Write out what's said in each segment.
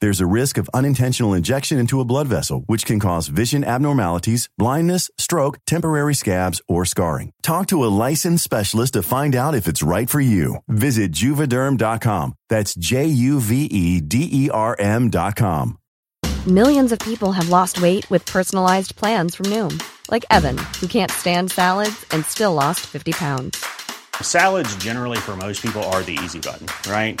There's a risk of unintentional injection into a blood vessel, which can cause vision abnormalities, blindness, stroke, temporary scabs, or scarring. Talk to a licensed specialist to find out if it's right for you. Visit juvederm.com. That's J U V E D E R M.com. Millions of people have lost weight with personalized plans from Noom, like Evan, who can't stand salads and still lost 50 pounds. Salads, generally, for most people, are the easy button, right?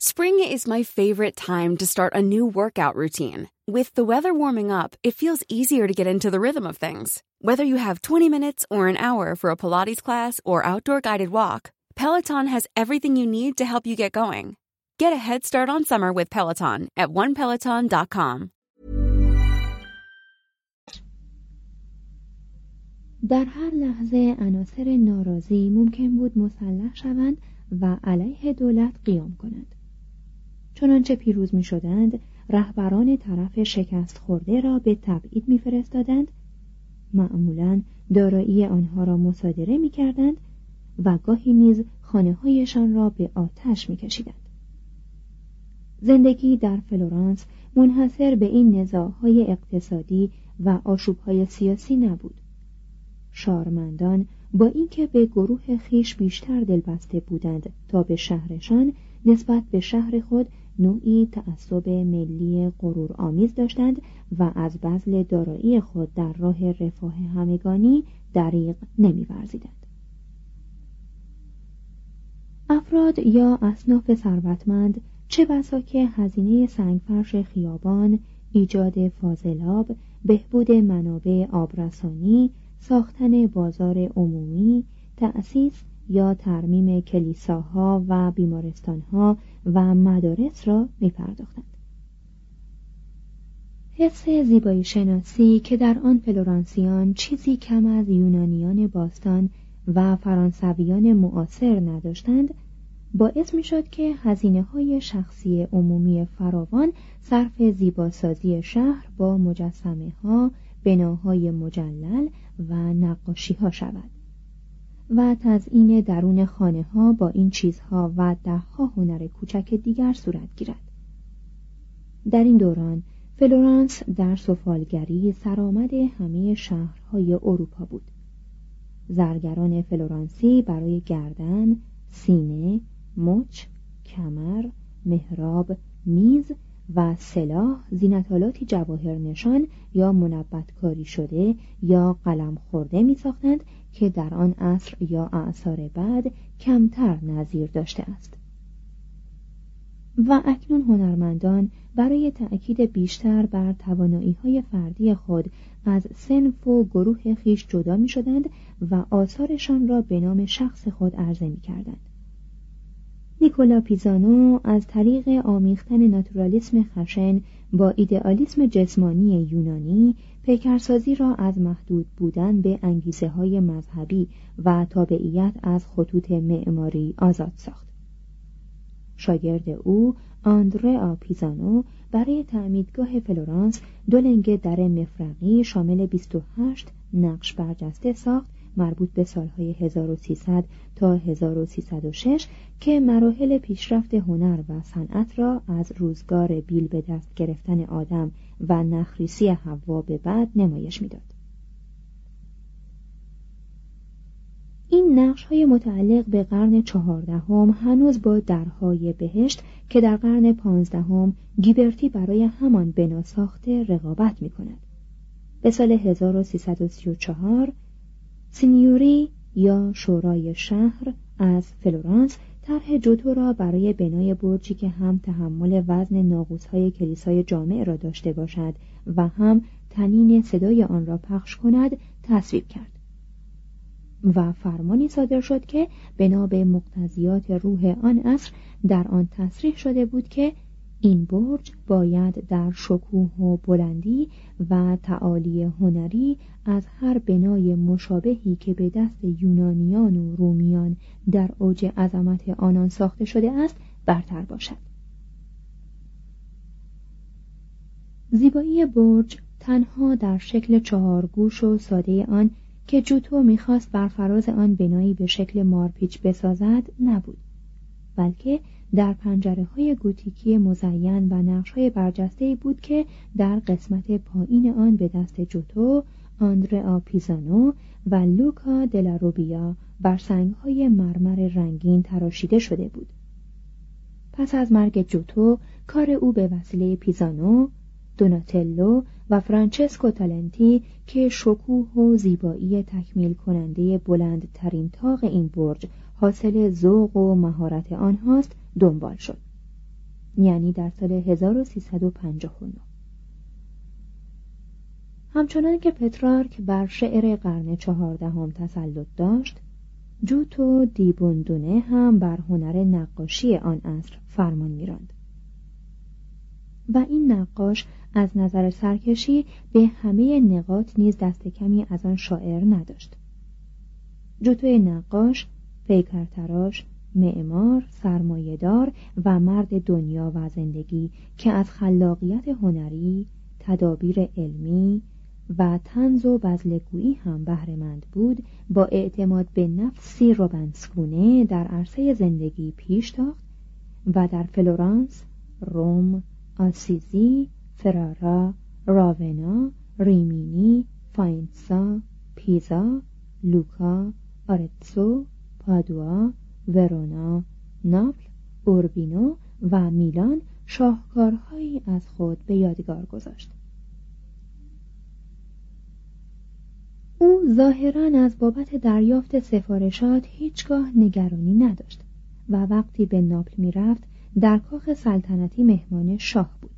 Spring is my favorite time to start a new workout routine. With the weather warming up, it feels easier to get into the rhythm of things. Whether you have 20 minutes or an hour for a Pilates class or outdoor guided walk, Peloton has everything you need to help you get going. Get a head start on summer with Peloton at onepeloton.com. در هر لحظه عناصر ناراضی ممکن بود مسلح شوند و علیه دولت قیام کنند چنانچه پیروز می شدند رهبران طرف شکست خورده را به تبعید می فرستادند معمولا دارایی آنها را مصادره می کردند و گاهی نیز خانه هایشان را به آتش می کشیدند. زندگی در فلورانس منحصر به این نزاعهای اقتصادی و آشوبهای سیاسی نبود. شارمندان با اینکه به گروه خیش بیشتر دلبسته بودند تا به شهرشان نسبت به شهر خود نوعی تعصب ملی غرور آمیز داشتند و از بذل دارایی خود در راه رفاه همگانی دریغ نمیورزیدند. افراد یا اصناف ثروتمند چه بسا که هزینه سنگفرش خیابان ایجاد فاضلاب بهبود منابع آبرسانی ساختن بازار عمومی تأسیس یا ترمیم کلیساها و بیمارستانها و مدارس را می پرداختند. حس زیبایی شناسی که در آن فلورانسیان چیزی کم از یونانیان باستان و فرانسویان معاصر نداشتند باعث می شد که هزینه های شخصی عمومی فراوان صرف زیباسازی شهر با مجسمه ها، بناهای مجلل و نقاشی ها شود و تزئین درون خانه ها با این چیزها و دهها هنر کوچک دیگر صورت گیرد. در این دوران فلورانس در سفالگری سرآمد همه شهرهای اروپا بود. زرگران فلورانسی برای گردن، سینه، مچ، کمر، محراب، میز و سلاح زینتالاتی جواهر نشان یا منبت شده یا قلم خورده می ساختند که در آن عصر یا اعثار بعد کمتر نظیر داشته است و اکنون هنرمندان برای تأکید بیشتر بر توانایی های فردی خود از سنف و گروه خیش جدا می شدند و آثارشان را به نام شخص خود عرضه می کردند. نیکولا پیزانو از طریق آمیختن ناتورالیسم خشن با ایدئالیسم جسمانی یونانی پیکرسازی را از محدود بودن به انگیزه های مذهبی و تابعیت از خطوط معماری آزاد ساخت. شاگرد او آندره پیزانو برای تعمیدگاه فلورانس دو لنگ در مفرقی شامل 28 نقش برجسته ساخت مربوط به سالهای 1300 تا 1306 که مراحل پیشرفت هنر و صنعت را از روزگار بیل به دست گرفتن آدم و نخریسی حوا به بعد نمایش می‌داد. این نقش های متعلق به قرن چهاردهم هنوز با درهای بهشت که در قرن پانزدهم گیبرتی برای همان بنا ساخته رقابت می کند. به سال 1334 سینیوری یا شورای شهر از فلورانس طرح جوتو را برای بنای برجی که هم تحمل وزن ناقوسهای کلیسای جامع را داشته باشد و هم طنین صدای آن را پخش کند تصویب کرد. و فرمانی صادر شد که بنا به مقتضیات روح آن عصر در آن تصریح شده بود که این برج باید در شکوه و بلندی و تعالی هنری از هر بنای مشابهی که به دست یونانیان و رومیان در اوج عظمت آنان ساخته شده است برتر باشد. زیبایی برج تنها در شکل چهارگوش و ساده آن که جوتو می‌خواست بر فراز آن بنایی به شکل مارپیچ بسازد نبود بلکه در پنجره های گوتیکی مزین و نقش های برجسته بود که در قسمت پایین آن به دست جوتو آندرا پیزانو و لوکا دلاروبیا بر سنگ های مرمر رنگین تراشیده شده بود. پس از مرگ جوتو کار او به وسیله پیزانو دوناتلو و فرانچسکو تالنتی که شکوه و زیبایی تکمیل کننده بلندترین تاق این برج حاصل ذوق و مهارت آنهاست دنبال شد. یعنی در سال 1359 همچنان که پترارک بر شعر قرن چهاردهم تسلط داشت جوتو دیبوندونه هم بر هنر نقاشی آن عصر فرمان میراند. و این نقاش از نظر سرکشی به همه نقاط نیز دست کمی از آن شاعر نداشت. جوتو نقاش پیکرتراش معمار سرمایهدار و مرد دنیا و زندگی که از خلاقیت هنری تدابیر علمی و تنز و بزلگویی هم بهرهمند بود با اعتماد به نفسی روبنسکونه در عرصه زندگی پیش تاخت و در فلورانس، روم، آسیزی، فرارا، راونا، ریمینی، فاینسا، پیزا، لوکا، آرتسو، پادوا، ورونا، ناپل، اوربینو و میلان شاهکارهایی از خود به یادگار گذاشت. او ظاهرا از بابت دریافت سفارشات هیچگاه نگرانی نداشت و وقتی به ناپل می‌رفت در کاخ سلطنتی مهمان شاه بود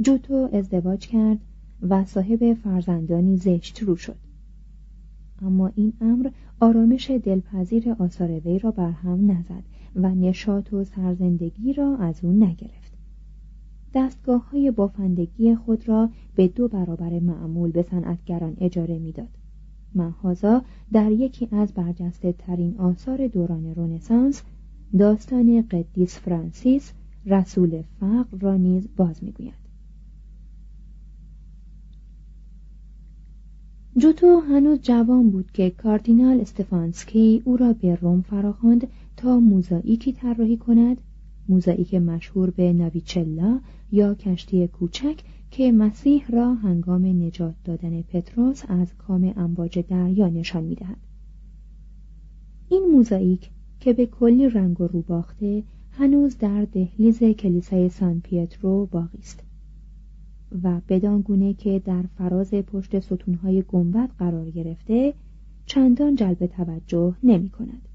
جوتو ازدواج کرد و صاحب فرزندانی زشت رو شد اما این امر آرامش دلپذیر آثار وی را برهم نزد و نشاط و سرزندگی را از او نگرفت. دستگاه های بافندگی خود را به دو برابر معمول به صنعتگران اجاره می‌داد. محازا در یکی از برجسته ترین آثار دوران رونسانس داستان قدیس فرانسیس رسول فقر را نیز باز می‌گوید. جوتو هنوز جوان بود که کاردینال استفانسکی او را به روم فراخواند تا موزاییکی طراحی کند؟ موزاییک مشهور به ناویچلا یا کشتی کوچک که مسیح را هنگام نجات دادن پتروس از کام امواج دریا نشان می‌دهد. این موزاییک که به کلی رنگ و رو باخته هنوز در دهلیز کلیسای سان پیترو باقی است. و بدان گونه که در فراز پشت ستونهای گنبد قرار گرفته چندان جلب توجه نمی کند.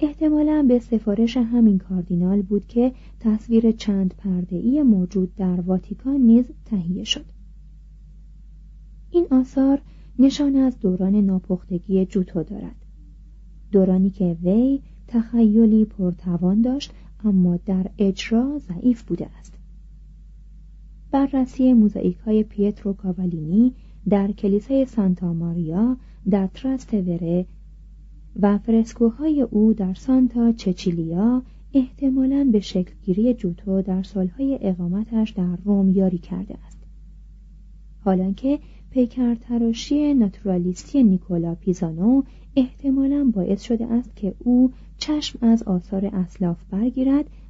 احتمالا به سفارش همین کاردینال بود که تصویر چند پرده موجود در واتیکان نیز تهیه شد. این آثار نشان از دوران ناپختگی جوتو دارد. دورانی که وی تخیلی پرتوان داشت اما در اجرا ضعیف بوده است. بررسی موزاییک های پیترو کاوالینی در کلیسای سانتا ماریا در تراستوره و فرسکوهای او در سانتا چچیلیا احتمالاً به شکلگیری جوتو در سالهای اقامتش در روم یاری کرده است. حالانکه پیکر تراشی ناتورالیستی نیکولا پیزانو احتمالاً باعث شده است که او چشم از آثار اسلاف برگیرد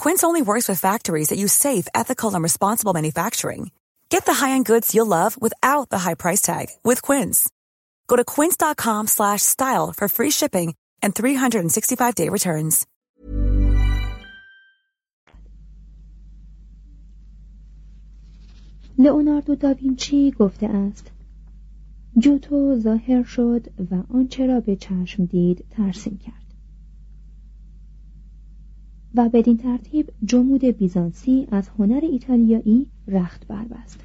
Quince only works with factories that use safe, ethical, and responsible manufacturing. Get the high-end goods you'll love without the high price tag with Quince. Go to quince.com/style for free shipping and 365-day returns. لئوناردو داوینچی گفته است جوتو ظاهر شد و آنچه را به چشم دید ترسیم کرد و بدین ترتیب جمود بیزانسی از هنر ایتالیایی رخت بربست.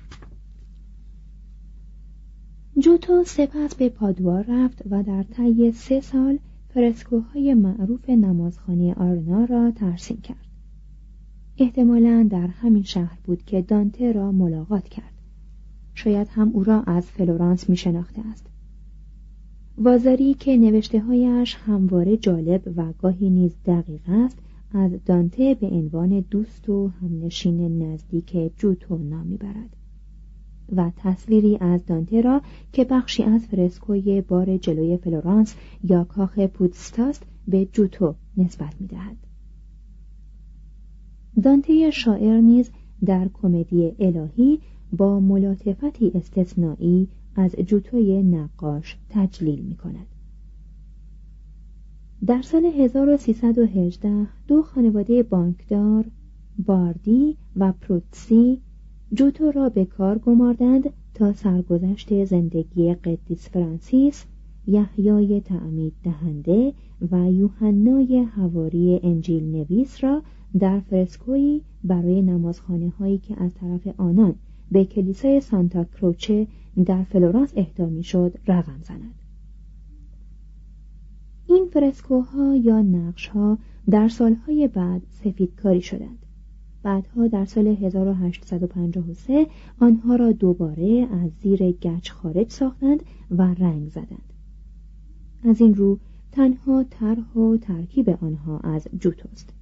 جوتو سپس به پادوا رفت و در طی سه سال فرسکوهای معروف نمازخانه آرنا را ترسیم کرد. احتمالا در همین شهر بود که دانته را ملاقات کرد. شاید هم او را از فلورانس می شناخته است. وازاری که نوشته هایش همواره جالب و گاهی نیز دقیق است از دانته به عنوان دوست و همنشین نزدیک جوتو نام می‌برد و تصویری از دانته را که بخشی از فرسکوی بار جلوی فلورانس یا کاخ پودستاست به جوتو نسبت می‌دهد دانته شاعر نیز در کمدی الهی با ملاطفتی استثنایی از جوتوی نقاش تجلیل می کند. در سال 1318 دو خانواده بانکدار باردی و پروتسی جوتو را به کار گماردند تا سرگذشت زندگی قدیس فرانسیس یحیای تعمید دهنده و یوحنای حواری انجیل نویس را در فرسکویی برای نمازخانه هایی که از طرف آنان به کلیسای سانتا کروچه در فلورانس اهدا می‌شد رقم زند. این فرسکوها یا نقشها در سالهای بعد سفیدکاری شدند. بعدها در سال 1853 آنها را دوباره از زیر گچ خارج ساختند و رنگ زدند. از این رو تنها طرح و ترکیب آنها از جوتوست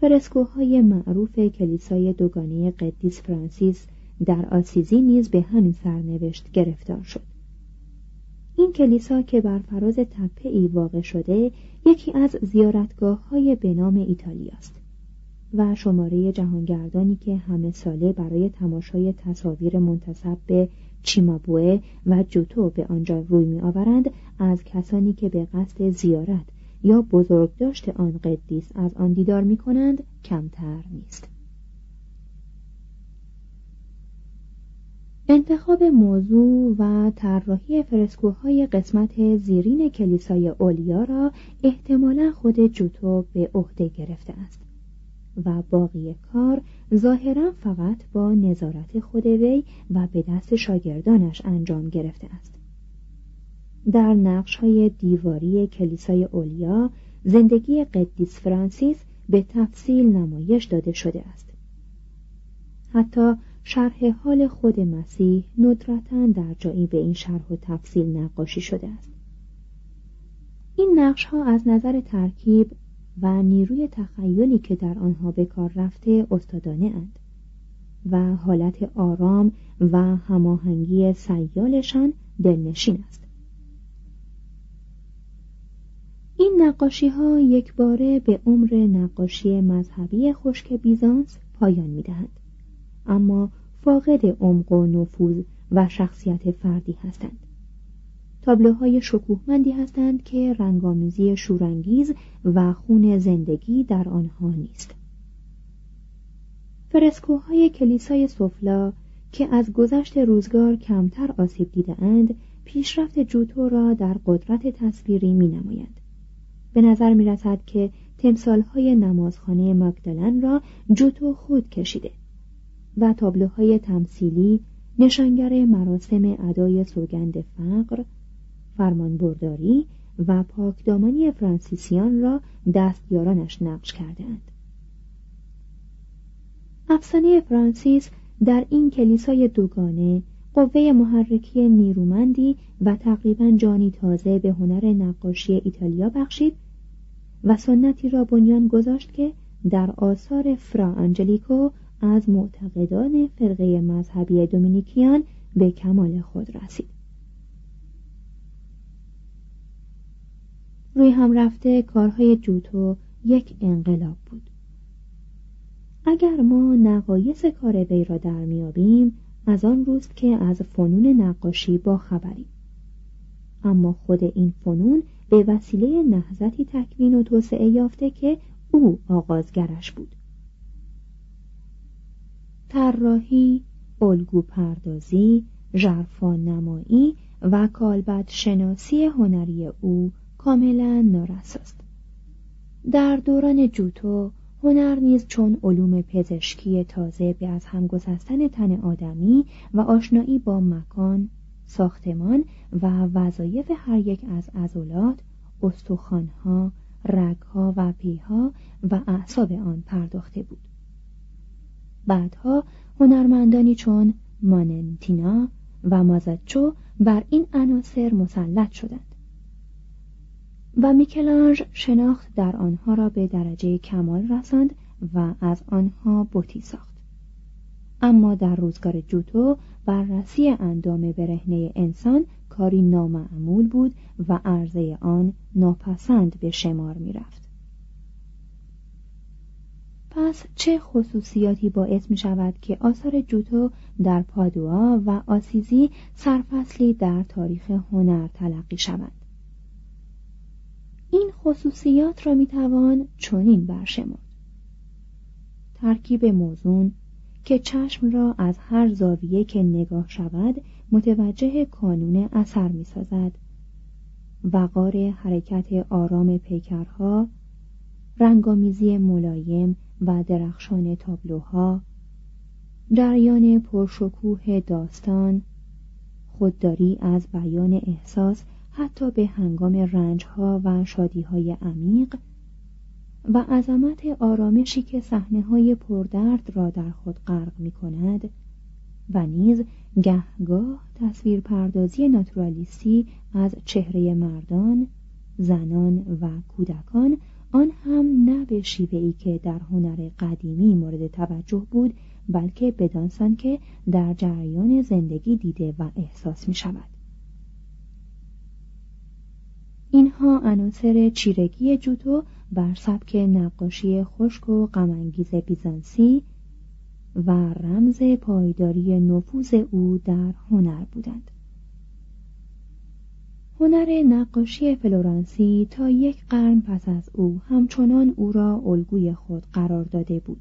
فرسکوهای معروف کلیسای دوگانه قدیس فرانسیس در آسیزی نیز به همین سرنوشت گرفتار شد. این کلیسا که بر فراز تپه ای واقع شده یکی از زیارتگاه های به نام ایتالیاست و شماره جهانگردانی که همه ساله برای تماشای تصاویر منتصب به چیمابوه و جوتو به آنجا روی می آورند از کسانی که به قصد زیارت یا بزرگداشت آن قدیس از آن دیدار می کنند کمتر نیست. انتخاب موضوع و طراحی فرسکوهای قسمت زیرین کلیسای اولیا را احتمالا خود جوتو به عهده گرفته است و باقی کار ظاهرا فقط با نظارت خود وی و به دست شاگردانش انجام گرفته است. در نقش های دیواری کلیسای اولیا زندگی قدیس فرانسیس به تفصیل نمایش داده شده است. حتی شرح حال خود مسیح ندرتا در جایی به این شرح و تفصیل نقاشی شده است این نقش ها از نظر ترکیب و نیروی تخیلی که در آنها به کار رفته استادانه اند و حالت آرام و هماهنگی سیالشان دلنشین است این نقاشی ها یک باره به عمر نقاشی مذهبی خشک بیزانس پایان می دهند. اما فاقد عمق و نفوذ و شخصیت فردی هستند. تابلوهای شکوهمندی هستند که رنگامیزی شورانگیز و خون زندگی در آنها نیست. فرسکوهای کلیسای سفلا که از گذشت روزگار کمتر آسیب دیدهاند پیشرفت جوتو را در قدرت تصویری می نمایند. به نظر می رسد که تمثالهای نمازخانه مگدلن را جوتو خود کشیده. و تابلوهای تمثیلی نشانگر مراسم ادای سوگند فقر فرمانبرداری و پاکدامانی فرانسیسیان را دستیارانش نقش کردهاند افسانه فرانسیس در این کلیسای دوگانه قوه محرکی نیرومندی و تقریبا جانی تازه به هنر نقاشی ایتالیا بخشید و سنتی را بنیان گذاشت که در آثار فرا انجلیکو از معتقدان فرقه مذهبی دومینیکیان به کمال خود رسید. روی هم رفته کارهای جوتو یک انقلاب بود. اگر ما نقایص کار وی را در میابیم از آن روست که از فنون نقاشی با خبریم اما خود این فنون به وسیله نهضتی تکوین و توسعه یافته که او آغازگرش بود. طراحی الگو پردازی ژرفان نمایی و کالبد شناسی هنری او کاملا نارساست در دوران جوتو هنر نیز چون علوم پزشکی تازه به از هم گسستن تن آدمی و آشنایی با مکان ساختمان و وظایف هر یک از عضلات استخوانها رگها و پیها و اعصاب آن پرداخته بود. بعدها هنرمندانی چون ماننتینا و مازاچو بر این عناصر مسلط شدند و میکلانج شناخت در آنها را به درجه کمال رساند و از آنها بوتی ساخت. اما در روزگار جوتو بررسی اندام برهنه انسان کاری نامعمول بود و عرضه آن ناپسند به شمار می‌رفت. پس چه خصوصیاتی باعث می شود که آثار جوتو در پادوا و آسیزی سرفصلی در تاریخ هنر تلقی شوند؟ این خصوصیات را می توان چنین برشمرد. ترکیب موزون که چشم را از هر زاویه که نگاه شود متوجه کانون اثر می سازد. وقار حرکت آرام پیکرها رنگامیزی ملایم و درخشان تابلوها جریان پرشکوه داستان خودداری از بیان احساس حتی به هنگام رنجها و شادیهای عمیق و عظمت آرامشی که صحنه های پردرد را در خود غرق می کند و نیز گهگاه تصویر پردازی ناتورالیستی از چهره مردان، زنان و کودکان آن هم نه به شیوه ای که در هنر قدیمی مورد توجه بود بلکه بدانسان که در جریان زندگی دیده و احساس می شود. اینها عناصر چیرگی جوتو بر سبک نقاشی خشک و غمانگیز بیزانسی و رمز پایداری نفوذ او در هنر بودند هنر نقاشی فلورانسی تا یک قرن پس از او همچنان او را الگوی خود قرار داده بود.